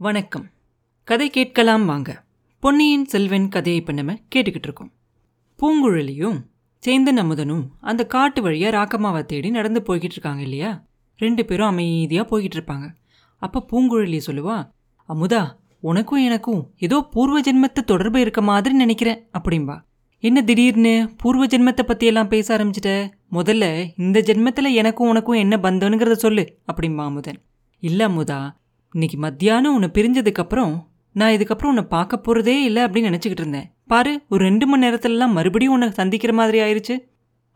வணக்கம். கதை கேட்கலாம் வாங்க. பொன்னியின் செல்வன் கதையை இப்போ நம்ம கேட்டுக்கிட்டு இருக்கோம். பூங்குழலியும் சேந்தன் அமுதனும் அந்த காட்டு வழியாக ராக்கம்மாவை தேடி நடந்து போய்கிட்டு இருக்காங்க இல்லையா? ரெண்டு பேரும் அமைதியாக போய்கிட்டு இருப்பாங்க. அப்போ பூங்குழலி சொல்லுவா அமுதா உனக்கும் எனக்கும் ஏதோ பூர்வ ஜென்மத்து தொடர்பு இருக்க மாதிரி நினைக்கிறேன் அப்படிம்பா. என்ன திடீர்னு பூர்வ ஜென்மத்தை பற்றியெல்லாம் பேச ஆரம்பிச்சிட்ட? முதல்ல இந்த ஜென்மத்தில் எனக்கும் உனக்கும் என்ன பந்தனுங்கிறத சொல்லு அப்படிம்பா அமுதன். இல்லை அமுதா இன்னைக்கு மத்தியானம் உன்னை பிரிஞ்சதுக்கப்புறம் நான் இதுக்கப்புறம் உன்னை பார்க்க போறதே இல்லை அப்படின்னு நினச்சிக்கிட்டு இருந்தேன். பாரு ஒரு ரெண்டு மணி நேரத்துலலாம் மறுபடியும் உன்னை சந்திக்கிற மாதிரி ஆயிருச்சு.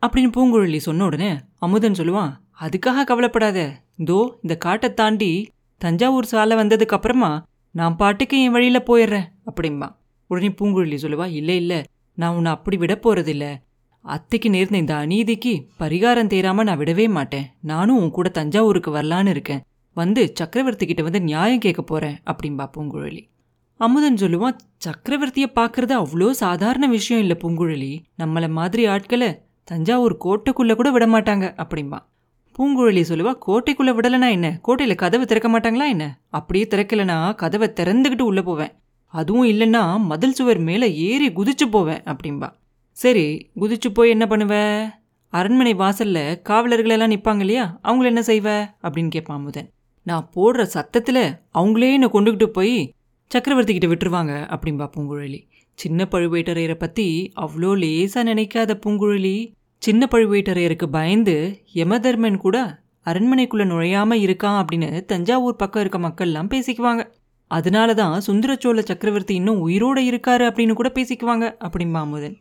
அப்படின்னு பூங்குழலி சொன்ன உடனே அமுதன் சொல்லுவான் அதுக்காக கவலைப்படாத. இதோ இந்த காட்டை தாண்டி தஞ்சாவூர் சாலை வந்ததுக்கப்புறமா நான் பாட்டுக்கு என் வழியில போயிடுறேன் அப்படிம்பா. உடனே பூங்குழலி சொல்லுவா இல்லை இல்லை நான் உன்னை அப்படி விட போறதில்ல. அத்தைக்கு நேர்ந்த இந்த அநீதிக்கு பரிகாரம் தேராம நான் விடவே மாட்டேன். நானும் உன் கூட தஞ்சாவூருக்கு வரலான்னு இருக்கேன். வந்து சக்கரவர்த்தி கிட்ட வந்து நியாயம் கேட்க போறேன் அப்படின்பா பூங்குழலி. அமுதன் சொல்லுவான் சக்கரவர்த்திய பார்க்குறது அவ்வளோ சாதாரண விஷயம் இல்லை பூங்குழலி. நம்மள மாதிரி ஆட்களை தஞ்சாவூர் கோட்டைக்குள்ள கூட விட மாட்டாங்க அப்படிம்பா. பூங்குழலி சொல்லுவா கோட்டைக்குள்ள விடலனா என்ன? கோட்டையில கதவை திறக்க மாட்டாங்களா என்ன? அப்படியே திறக்கலனா கதவை திறந்துக்கிட்டு உள்ளே போவேன். அதுவும் இல்லைன்னா மதில் சுவர் மேலே ஏறி குதிச்சு போவேன் அப்படிம்பா. சரி குதிச்சு போய் என்ன பண்ணுவ? அரண்மனை வாசல்ல காவலர்களெல்லாம் நிற்பாங்க இல்லையா? அவங்கள என்ன செய்வ? அப்படின்னு கேட்பான் அமுதன். நான் போடுற சத்தத்தில் அவங்களே என்னை கொண்டுக்கிட்டு போய் சக்கரவர்த்தி கிட்ட விட்டுருவாங்க அப்படின்பா பூங்குழலி. சின்ன பழுவேட்டரையரை பற்றி அவ்வளோ லேசாக நினைக்காத பூங்குழலி. சின்ன பழுவேட்டரையருக்கு பயந்து யமதர்மன் கூட அரண்மனைக்குள்ளே நுழையாமல் இருக்கான் அப்படின்னு தஞ்சாவூர் பக்கம் இருக்க மக்கள்லாம் பேசிக்குவாங்க. அதனால தான் சுந்தரச்சோழ சக்கரவர்த்தி இன்னும் உயிரோடு இருக்காரு அப்படின்னு கூட பேசிக்குவாங்க அப்படின்பா அமுதன்.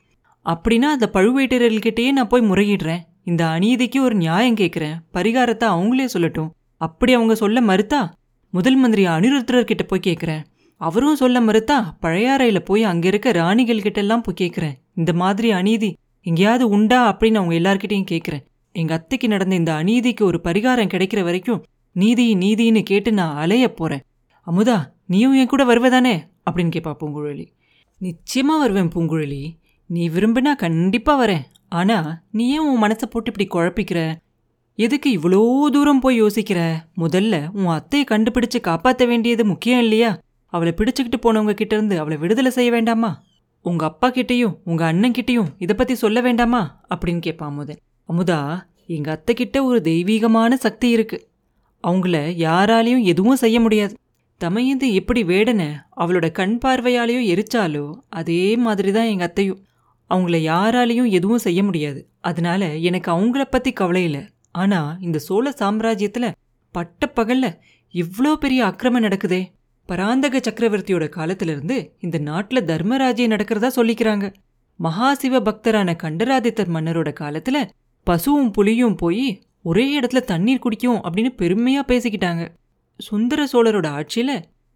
அப்படின்னா அந்த பழுவேட்டரர்கிட்டயே நான் போய் முறையிடுறேன். இந்த அநீதிக்கு ஒரு நியாயம் கேட்குறேன் பரிகாரத்தை அவங்களே சொல்லட்டும். அப்படி அவங்க சொல்ல மறுத்தா? முதல் மந்திரி அனிருத்ரர்கிட்ட போய் கேட்குறேன் அவரும் சொல்ல மறுத்தா பழையாறையில் போய் அங்க இருக்க ராணிகள் கிட்டெல்லாம் போய் கேட்குறேன் இந்த மாதிரி அநீதி எங்கேயாவது உண்டா அப்படின்னு அவங்க எல்லார்கிட்டையும் கேட்குறேன் எங்க அத்தைக்கு நடந்த இந்த அநீதிக்கு ஒரு பரிகாரம் கிடைக்கிற வரைக்கும் நீதி நீதின்னு கேட்டு நான் அலைய போறேன். அமுதா நீயும் என் கூட வருவதானே? அப்படின்னு கேட்பா பூங்குழலி. நிச்சயமா வருவேன் பூங்குழலி. நீ விரும்பினா கண்டிப்பாக வரேன். ஆனா நீ ஏன் உன் மனசை போட்டு இப்படி குழப்பிக்கிற? எதுக்கு இவ்வளோ தூரம் போய் யோசிக்கிற? முதல்ல உன் அத்தையை கண்டுபிடிச்சு காப்பாற்ற வேண்டியது முக்கியம் இல்லையா? அவளை பிடிச்சுக்கிட்டு போனவங்க கிட்ட இருந்து அவளை விடுதலை செய்ய வேண்டாமா? உங்க அப்பா கிட்டயும் உங்க அண்ணன் கிட்டேயும் இதை பத்தி சொல்ல வேண்டாமா? அப்படின்னு கேட்பான் அமுதன். அமுதா எங்க அத்தை கிட்ட ஒரு தெய்வீகமான சக்தி இருக்கு. அவங்கள யாராலையும் எதுவும் செய்ய முடியாது. தமையந்து எப்படி வேடனை அவளோட கண் பார்வையாலேயோ எரிச்சாலோ அதே மாதிரி தான் எங்கள் அத்தையும். அவங்கள யாராலையும் எதுவும் செய்ய முடியாது. அதனால எனக்கு அவங்கள பற்றி கவலை இல்லை. ஆனால் இந்த சோழ சாம்ராஜ்யத்தில் பட்டப்பகல்ல இவ்வளோ பெரிய அக்கிரமம் நடக்குதே. பராந்தக சக்கரவர்த்தியோட காலத்திலிருந்து இந்த நாட்டில் தர்மராஜ்யம் நடக்கிறதா சொல்லிக்கிறாங்க. மகாசிவ பக்தரான கண்டராதித்தர் மன்னரோட காலத்துல பசுவும் புலியும் போய் ஒரே இடத்துல தண்ணீர் குடிக்கும் அப்படின்னு பெருமையா பேசிக்கிட்டாங்க. சுந்தர சோழரோட ஆட்சியில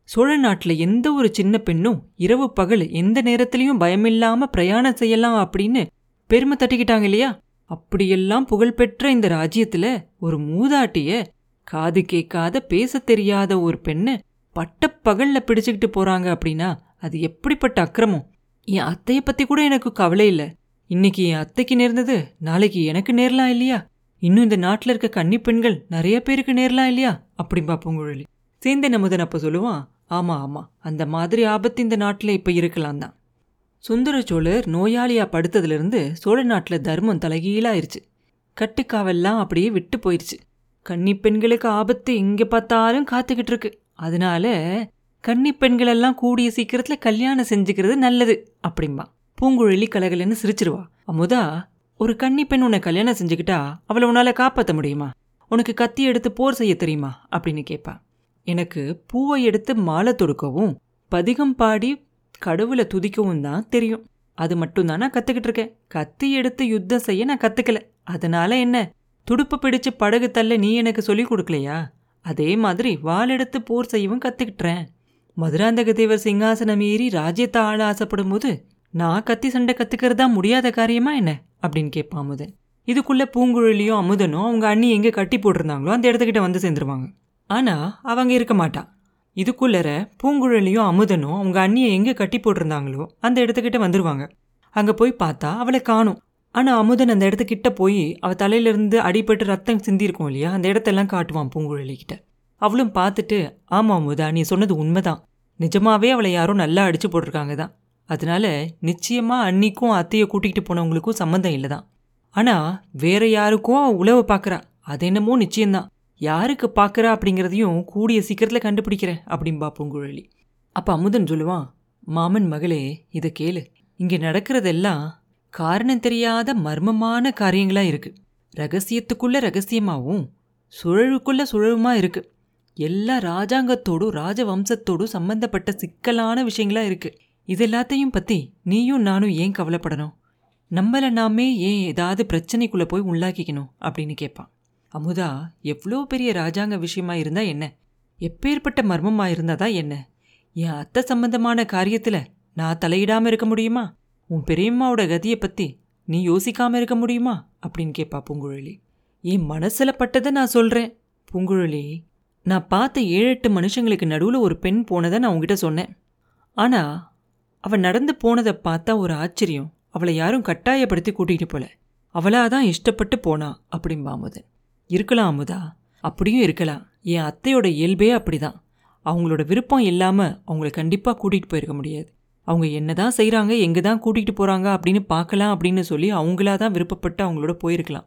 சோழ நாட்டில் எந்த ஒரு சின்ன பெண்ணும் இரவு பகல் எந்த நேரத்திலையும் பயமில்லாம பிரயாணம் செய்யலாம் அப்படின்னு பெருமை தட்டிக்கிட்டாங்க இல்லையா? அப்படியெல்லாம் புகழ்பெற்ற இந்த ராஜ்யத்துல ஒரு மூதாட்டிய காது கேட்காத பேச தெரியாத ஒரு பெண்ணை பட்டப்பகல்ல பிடிச்சுக்கிட்டு போறாங்க அப்படின்னா அது எப்படிப்பட்ட அக்கிரமம்? என் அத்தைய பத்தி கூட எனக்கு கவலை இல்லை. இன்னைக்கு என் அத்தைக்கு நேர்ந்தது நாளைக்கு எனக்கு நேரலாம் இல்லையா? இன்னும் இந்த நாட்டில் இருக்க கன்னி பெண்கள் நிறைய பேருக்கு நேரலாம் இல்லையா? அப்படிம்பா பூங்குழலி. சேந்தன் அமுதன் அப்ப சொல்லுவான் ஆமா ஆமா அந்த மாதிரி ஆபத்து இந்த நாட்டில் இப்ப இருக்கலாம் தான் சுந்தர சோழர் நோயாளியா படுத்ததுலேருந்து சோழ நாட்டில் தர்மம் தலைகீழாயிருச்சு. கட்டுக்காவெல்லாம் அப்படியே விட்டு போயிருச்சு. கன்னி பெண்களுக்கு ஆபத்து எங்கே பார்த்தாலும் காத்துக்கிட்டு இருக்கு அதனால கன்னி பெண்களெல்லாம் கூடிய சீக்கிரத்தில் கல்யாணம் செஞ்சுக்கிறது நல்லது அப்படிம்பா. பூங்குழலி கலகலன்னு சிரிச்சிருவா. அமுதா ஒரு கன்னி பெண் உன்னை கல்யாணம் செஞ்சுக்கிட்டா அவளை உன்னால காப்பாற்ற முடியுமா? உனக்கு கத்தி எடுத்து போர் செய்ய தெரியுமா? அப்படின்னு கேட்பா எனக்கு பூவை எடுத்து மாலை தொடுக்கவும் பதிகம் பாடி கடவுளை துதிக்கவும் தான் தெரியும். அது மட்டும் தான் நான் கத்துக்கிட்டு இருக்கேன். கத்தி எடுத்து யுத்தம் செய்ய நான் கத்துக்கல. அதனால என்ன? துடுப்பு பிடிச்சு படகு தள்ள நீ எனக்கு சொல்லி கொடுக்கலையா? அதே மாதிரி வாள் எடுத்து போர் செய்யவும் கத்துக்கிட்டுறேன் மதுராந்தக தேவர் சிங்காசனம் ஏறி ராஜ்யத்தை ஆள ஆசைப்படும் போது நான் கத்தி சண்டை கத்துக்கிறதா முடியாத காரியமா என்ன? அப்படின்னு கேட்பான் அமுதன் இதுக்குள்ள பூங்குழலியும் அமுதனும் அவங்க அண்ணி எங்க கட்டி போட்டிருந்தாங்களோ அந்த இடத்துக்கிட்ட வந்து சேர்ந்துருவாங்க. ஆனா அவங்க இருக்க மாட்டா. இதுக்குள்ளற பூங்குழலியும் அமுதனும் அவங்க அண்ணியை எங்கே கட்டி போட்டிருந்தாங்களோ அந்த இடத்துக்கிட்ட வந்துருவாங்க. அங்கே போய் பார்த்தா அவளை காணும். ஆனால் அமுதன் அந்த இடத்துக்கிட்ட போய் அவள் தலையிலேருந்து அடிபட்டு ரத்தம் சிந்திருக்கும் இல்லையா? அந்த இடத்தெல்லாம் காட்டுவான் பூங்குழலிக்கிட்ட. அவளும் பார்த்துட்டு ஆமாம் அமுதா நீ சொன்னது உண்மைதான். நிஜமாவே அவளை யாரும் நல்லா அடிச்சு போட்டிருக்காங்க தான். அதனால நிச்சயமாக அன்னிக்கும் அத்தையை கூட்டிகிட்டு போனவங்களுக்கும் சம்மந்தம் இல்லை தான் ஆனால் வேற யாருக்கும் உழவை பார்க்குறா அது என்னமோ நிச்சயம்தான். யாருக்கு பார்க்குறா அப்படிங்கிறதையும் கூடிய சீக்கிரத்தில் கண்டுபிடிக்கிறேன் அப்படின்பா பூங்குழலி அப்போ அமுதன் சொல்லுவான் மாமன் மகளே இதை கேளு. இங்கே நடக்கிறதெல்லாம் காரணம் தெரியாத மர்மமான காரியங்களாக இருக்குது ரகசியத்துக்குள்ளே ரகசியமாகவும் சுழலுக்குள்ளே சுழலுமாக இருக்குது எல்லா ராஜாங்கத்தோடும் ராஜவம்சத்தோடும் சம்பந்தப்பட்ட சிக்கலான விஷயங்களாக இருக்குது இது எல்லாத்தையும் பற்றி நீயும் நானும் ஏன் கவலைப்படணும்? நம்மளை நாமே ஏன் ஏதாவது பிரச்சனைக்குள்ளே போய் உள்ளாக்கிக்கணும்? அப்படின்னு கேட்பான். அமுதா எவ்வளோ பெரிய ராஜாங்க விஷயமா இருந்தா என்ன? எப்பேற்பட்ட மர்மமா தான் என்ன? என் அத்தை சம்பந்தமான காரியத்துல நான் தலையிடாம இருக்க முடியுமா? உன் பெரியம்மாவோட கதியை பத்தி நீ யோசிக்காம இருக்க முடியுமா? அப்படின்னு கேட்பா பூங்குழலி. என் மனசுல பட்டதை நான் சொல்றேன். பூங்குழலி நான் பார்த்த ஏழு எட்டு மனுஷங்களுக்கு நடுவில் ஒரு பெண் போனதை நான் உங்ககிட்ட சொன்னேன். ஆனா அவ நடந்து போனதை பார்த்தா ஒரு ஆச்சரியம். அவளை யாரும் கட்டாயப்படுத்தி கூட்டிகிட்டு போல. அவளாதான் இஷ்டப்பட்டு போனா அப்படிம்பாமுதன் இருக்கலாம் அமுதா அப்படியும் இருக்கலாம். என் அத்தையோட இயல்பே அப்படிதான். அவங்களோட விருப்பம் இல்லாமல் அவங்கள கண்டிப்பாக கூட்டிகிட்டு போயிருக்க முடியாது. அவங்க என்ன தான் செய்கிறாங்க எங்கே தான் கூட்டிகிட்டு போகிறாங்க அப்படின்னு பார்க்கலாம் அப்படின்னு சொல்லி அவங்களா தான் விருப்பப்பட்டு அவங்களோட போயிருக்கலாம்.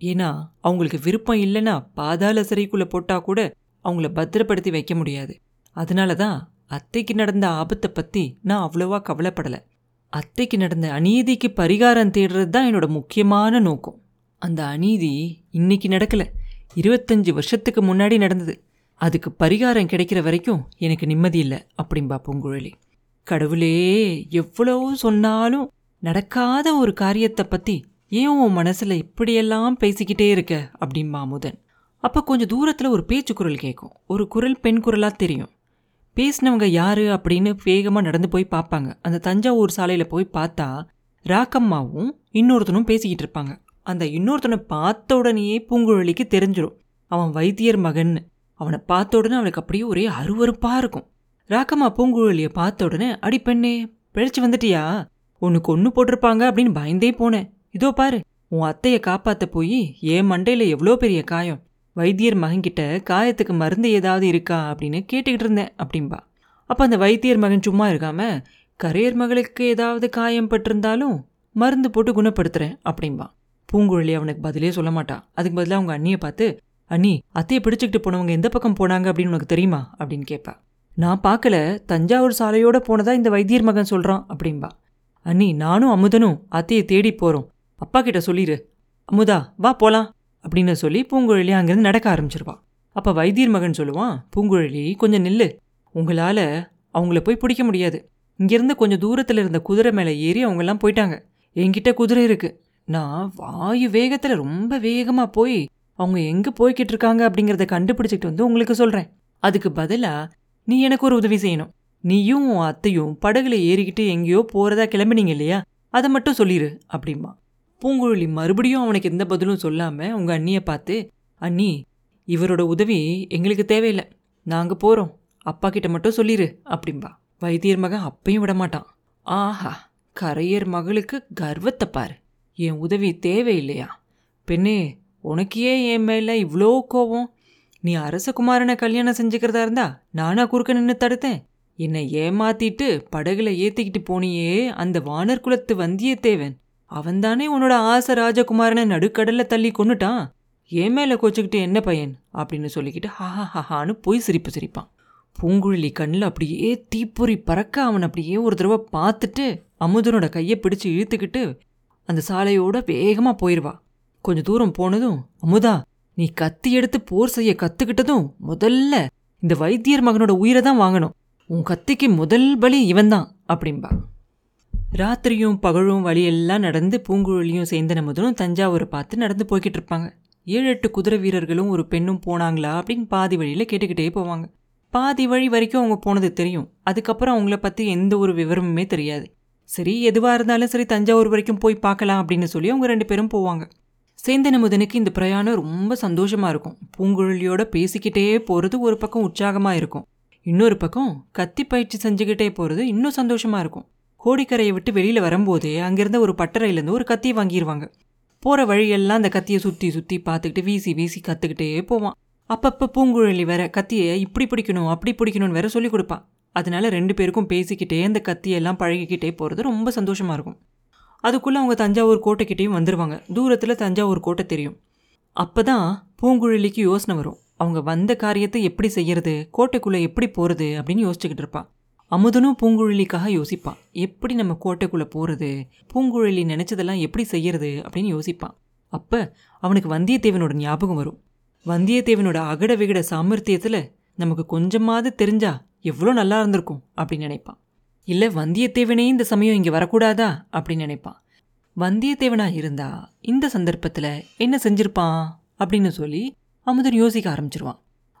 ஏன்னா அவங்களுக்கு விருப்பம் இல்லைன்னா பாதாள சிறைக்குள்ளே போட்டால் கூட அவங்கள பத்திரப்படுத்தி வைக்க முடியாது. அதனால தான் அத்தைக்கு நடந்த ஆபத்தை பற்றி நான் அவ்வளோவா கவலைப்படலை. அத்தைக்கு நடந்த அநீதிக்கு பரிகாரம் தேடுறது தான் என்னோட முக்கியமான நோக்கம். அந்த அநீதி இன்னைக்கு நடக்கல. இருபத்தஞ்சு வருஷத்துக்கு முன்னாடி நடந்தது. அதுக்கு பரிகாரம் கிடைக்கிற வரைக்கும் எனக்கு நிம்மதி இல்லை அப்படிம்பா பூங்குழலி. கடவுளே எவ்வளவு சொன்னாலும் நடக்காத ஒரு காரியத்தை பற்றி ஏன் உன் மனசில் இப்படியெல்லாம் பேசிக்கிட்டே இருக்க? அப்படிம்பா அமுதன் அப்போ கொஞ்சம் தூரத்தில் ஒரு பேச்சு குரல் கேட்கும் ஒரு குரல் பெண் குரலாக தெரியும். பேசினவங்க யாரு அப்படின்னு வேகமாக நடந்து போய் பார்ப்பாங்க அந்த தஞ்சாவூர் சாலையில் போய் பார்த்தா ராக்கம்மாவும் இன்னொருத்தனும் பேசிக்கிட்டு இருப்பாங்க. அந்த இன்னொருத்தனை பார்த்த உடனேயே பூங்குழலிக்கு தெரிஞ்சிடும் அவன் வைத்தியர் மகன்னு அவனை பார்த்த உடனே அவனுக்கு அப்படியே ஒரே அருவறுப்பாக இருக்கும். ராக்கம்மா பூங்குழலியை பார்த்த உடனே அடி பெண்ணே பிழைச்சு வந்துட்டியா? உனக்கு ஒன்று போட்டிருப்பாங்க அப்படின்னு பயந்தே போனேன். இதோ பாரு உன் அத்தையை காப்பாற்ற போய் என் மண்டையில் எவ்வளோ பெரிய காயம். வைத்தியர் மகன்கிட்ட காயத்துக்கு மருந்து ஏதாவது இருக்கா அப்படின்னு கேட்டுக்கிட்டு இருந்தேன் அப்படின்பா அப்போ அந்த வைத்தியர் மகன் சும்மா இருக்காம கரையர் மகளுக்கு ஏதாவது காயம் பட்டிருந்தாலும் மருந்து போட்டு குணப்படுத்துகிறேன் அப்படின்பா பூங்குழலி அவனுக்கு பதிலே சொல்ல மாட்டா. அதுக்கு பதிலாக அவங்க அண்ணியை பார்த்து அண்ணி அத்தையை பிடிச்சிக்கிட்டு போனவங்க எந்த பக்கம் போனாங்க அப்படின்னு உனக்கு தெரியுமா? அப்படின்னு கேட்பா நான் பார்க்கல. தஞ்சாவூர் சாலையோட போனதா இந்த வைத்தியர் மகன் சொல்கிறான் அப்படின்பா அண்ணி நானும் அமுதனும் அத்தையை தேடி போகிறோம் அப்பா கிட்ட சொல்லிடு அமுதா வா போகலாம் அப்படின்னு சொல்லி பூங்குழலி அங்கேருந்து நடக்க ஆரம்பிச்சிருவா. அப்போ வைத்தியர் மகன் சொல்லுவான் பூங்குழலி கொஞ்சம் நில்லு. உங்களால் அவங்கள போய் பிடிக்க முடியாது. இங்கேருந்து கொஞ்சம் தூரத்தில் இருந்த குதிரை மேலே ஏறி அவங்கெல்லாம் போயிட்டாங்க. என்கிட்ட குதிரை இருக்குது நான் வாயு வேகத்தில் ரொம்ப வேகமாக போய் அவங்க எங்கே போய்கிட்டு இருக்காங்க அப்படிங்கிறத கண்டுபிடிச்சிட்டு வந்து உங்களுக்கு சொல்கிறேன் அதுக்கு பதிலாக நீ எனக்கு ஒரு உதவி செய்யணும். நீயும் உன் அத்தையும் படகுல ஏறிக்கிட்டு எங்கேயோ போகிறதா கிளம்பினீங்க இல்லையா? அதை மட்டும் சொல்லிடு அப்படிமா பூங்குழலி மறுபடியும் அவனுக்கு எந்த பதிலும் சொல்லாமல் உங்கள் அண்ணியை பார்த்து அண்ணி இவரோட உதவி எங்களுக்கு தேவையில்லை. நாங்கள் போகிறோம் அப்பா கிட்ட மட்டும் சொல்லிடு அப்படிம்பா. வைத்தியர் மகன் அப்பையும் விடமாட்டான். ஆஹா கரையர் மகளுக்கு கர்வத்தை பாரு. என் உதவி தேவையில்லையா? பெண்ணே உனக்கு ஏன் என் மேல இவ்வளோ கோவம் நீ அரசகுமாரனை கல்யாணம் செஞ்சுக்கிறதா இருந்தா நானா குறுக்க நின்று தடுத்தேன். என்னை ஏமாத்திட்டு படகுல ஏத்திக்கிட்டு போனியே அந்த வானர் குலத்து வந்தியத்தேவன். அவன்தானே உன்னோட ஆசை ராஜகுமாரனை நடுக்கடல்ல தள்ளி கொன்னுட்டான். ஏன் மேல கோச்சுக்கிட்டு என்ன பையன்? அப்படின்னு சொல்லிக்கிட்டு ஹஹா ஹஹான்னு போய் சிரிப்பு சிரிப்பான். பூங்குழலி கண்ணில் அப்படியே தீப்பொறி பறக்க அவன் அப்படியே ஒரு தடவை பார்த்துட்டு அமுதனோட கையை பிடிச்சு இழுத்துக்கிட்டு அந்த சாலையோட வேகமா போயிடுவா கொஞ்ச தூரம் போனதும் அமுதா நீ கத்தி எடுத்து போர் செய்ய கத்துக்கிட்டதும் முதல்ல இந்த வைத்தியர் மகனோட உயிரை தான் வாங்கணும். உன் கத்திக்கு முதல் பலி இவன்தான் அப்படின்பா ராத்திரியும் பகழும் வழியெல்லாம் நடந்து பூங்குழலியும் சேந்தன முதலும் தஞ்சாவூரை பார்த்து நடந்து போய்கிட்டு இருப்பாங்க. ஏழு எட்டு குதிரை வீரர்களும் ஒரு பெண்ணும் போனாங்களா அப்படின்னு பாதி வழியில் கேட்டுக்கிட்டே போவாங்க. பாதி வழி வரைக்கும் அவங்க போனது தெரியும். அதுக்கப்புறம் அவங்கள பற்றி எந்த ஒரு விவரமுமே தெரியாது. சரி எதுவாக இருந்தாலும் சரி தஞ்சாவூர் வரைக்கும் போய் பார்க்கலாம் அப்படின்னு சொல்லி அவங்க ரெண்டு பேரும் போவாங்க. சேந்தன முதனுக்கு இந்த பிரயாணம் ரொம்ப சந்தோஷமாக இருக்கும். பூங்குழலியோட பேசிக்கிட்டே போகிறது ஒரு பக்கம் உற்சாகமாக இருக்கும். இன்னொரு பக்கம் கத்தி பயிற்சி செஞ்சுக்கிட்டே போகிறது இன்னும் சந்தோஷமாக இருக்கும். கோடிக்கரையை விட்டு வெளியில் வரும்போதே அங்கேருந்த ஒரு பட்டறையிலேருந்து ஒரு கத்தியை வாங்கிடுவாங்க போகிற வழியெல்லாம் அந்த கத்தியை சுற்றி சுற்றி பார்த்துக்கிட்டு வீசி வீசி கற்றுக்கிட்டே போவான். அப்பப்போ பூங்குழலி வேற கத்தியை இப்படி பிடிக்கணும் அப்படி பிடிக்கணும்னு வேற சொல்லி கொடுப்பான். அதனால ரெண்டு பேருக்கும் பேசிக்கிட்டே அந்த கத்தியெல்லாம் பழகிக்கிட்டே போகிறது ரொம்ப சந்தோஷமாக இருக்கும். அதுக்குள்ளே அவங்க தஞ்சாவூர் கோட்டைக்கிட்டேயும் வந்துடுவாங்க தூரத்தில் தஞ்சாவூர் கோட்டை தெரியும். அப்போ தான் பூங்குழலிக்கு யோசனை வரும். அவங்க வந்த காரியத்தை எப்படி செய்யறது கோட்டைக்குள்ளே எப்படி போகிறது அப்படின்னு யோசிச்சுக்கிட்டு இருப்பான் அமுதனும் பூங்குழலிக்காக யோசிப்பான் எப்படி நம்ம கோட்டைக்குள்ளே போகிறது பூங்குழலி நினச்சதெல்லாம் எப்படி செய்யறது அப்படின்னு யோசிப்பான் அப்போ அவனுக்கு வந்தியத்தேவனோட ஞாபகம் வரும். வந்தியத்தேவனோட அகட விகட சாமர்த்தியத்தில் நமக்கு கொஞ்சமாவது தெரிஞ்சா எவ்வளோ நல்லா இருந்திருக்கும் அப்படின்னு நினைப்பான். இல்லை வந்தியத்தேவனே இந்த சமயம் இங்கே வரக்கூடாதா அப்படின்னு நினைப்பான். வந்தியத்தேவனாக இருந்தா இந்த சந்தர்ப்பத்தில் என்ன செஞ்சிருப்பான் அப்படின்னு சொல்லி அமுதன் யோசிக்க ஆரம்பிச்சிருவான்.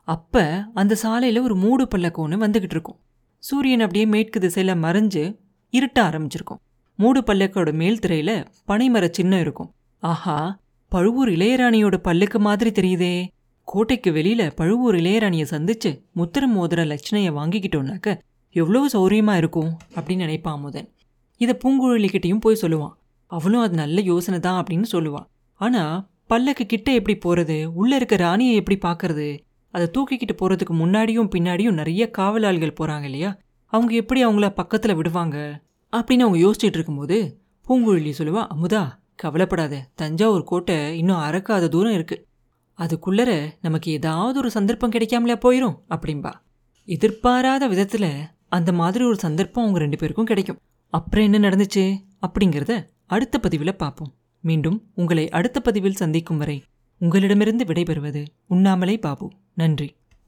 அப்போ அந்த சாலையில் ஒரு மூடு பல்லக்கோன்னு வந்துக்கிட்டு இருக்கும். சூரியன் அப்படியே மேற்கு திசையில் மறைஞ்சு இருட்ட ஆரம்பிச்சிருக்கும். மூடு பல்லக்கோட மேல் திரையில் பனைமர சின்னம் இருக்கும். ஆஹா பழுவூர் இளையராணியோட பல்லுக்கு மாதிரி தெரியுதே. கோட்டைக்கு வெளியில பழுவூர் இளையராணியை சந்திச்சு முத்திர மோதிர லட்சணையை வாங்கிக்கிட்டோம்னாக்க எவ்வளவு சௌரியமா இருக்கும் அப்படின்னு நினைப்பான் அமுதன். இதை பூங்குழலிக்கிட்டையும் போய் சொல்லுவான். அவளும் அது நல்ல யோசனை தான் அப்படின்னு சொல்லுவான் ஆனா பல்லக்கு கிட்ட எப்படி போறது உள்ள இருக்க ராணியை எப்படி பார்க்கறது அதை தூக்கிக்கிட்டு போறதுக்கு முன்னாடியும் பின்னாடியும் நிறைய காவலாளிகள் போறாங்க இல்லையா? அவங்க எப்படி அவங்கள பக்கத்துல விடுவாங்க? அப்படின்னு அவங்க யோசிச்சுட்டு இருக்கும்போது பூங்குழலி சொல்லுவா அமுதா கவலைப்படாத. தஞ்சாவூர் கோட்டை இன்னும் அறக்காத தூரம் இருக்குது அதுக்குள்ளர நமக்கு ஏதாவது ஒரு சந்தர்ப்பம் கிடைக்காமலே போயிடும் அப்படின்பா எதிர்பாராத விதத்துல அந்த மாதிரி ஒரு சந்தர்ப்பம் அவங்க ரெண்டு பேருக்கும் கிடைக்கும். அப்புறம் என்ன நடந்துச்சு அப்படிங்கிறத அடுத்த பதிவில் பார்ப்போம் மீண்டும் உங்களை அடுத்த பதிவில் சந்திக்கும் வரை உங்களிடமிருந்து விடைபெறுவது உண்ணாமலே பாபு. நன்றி.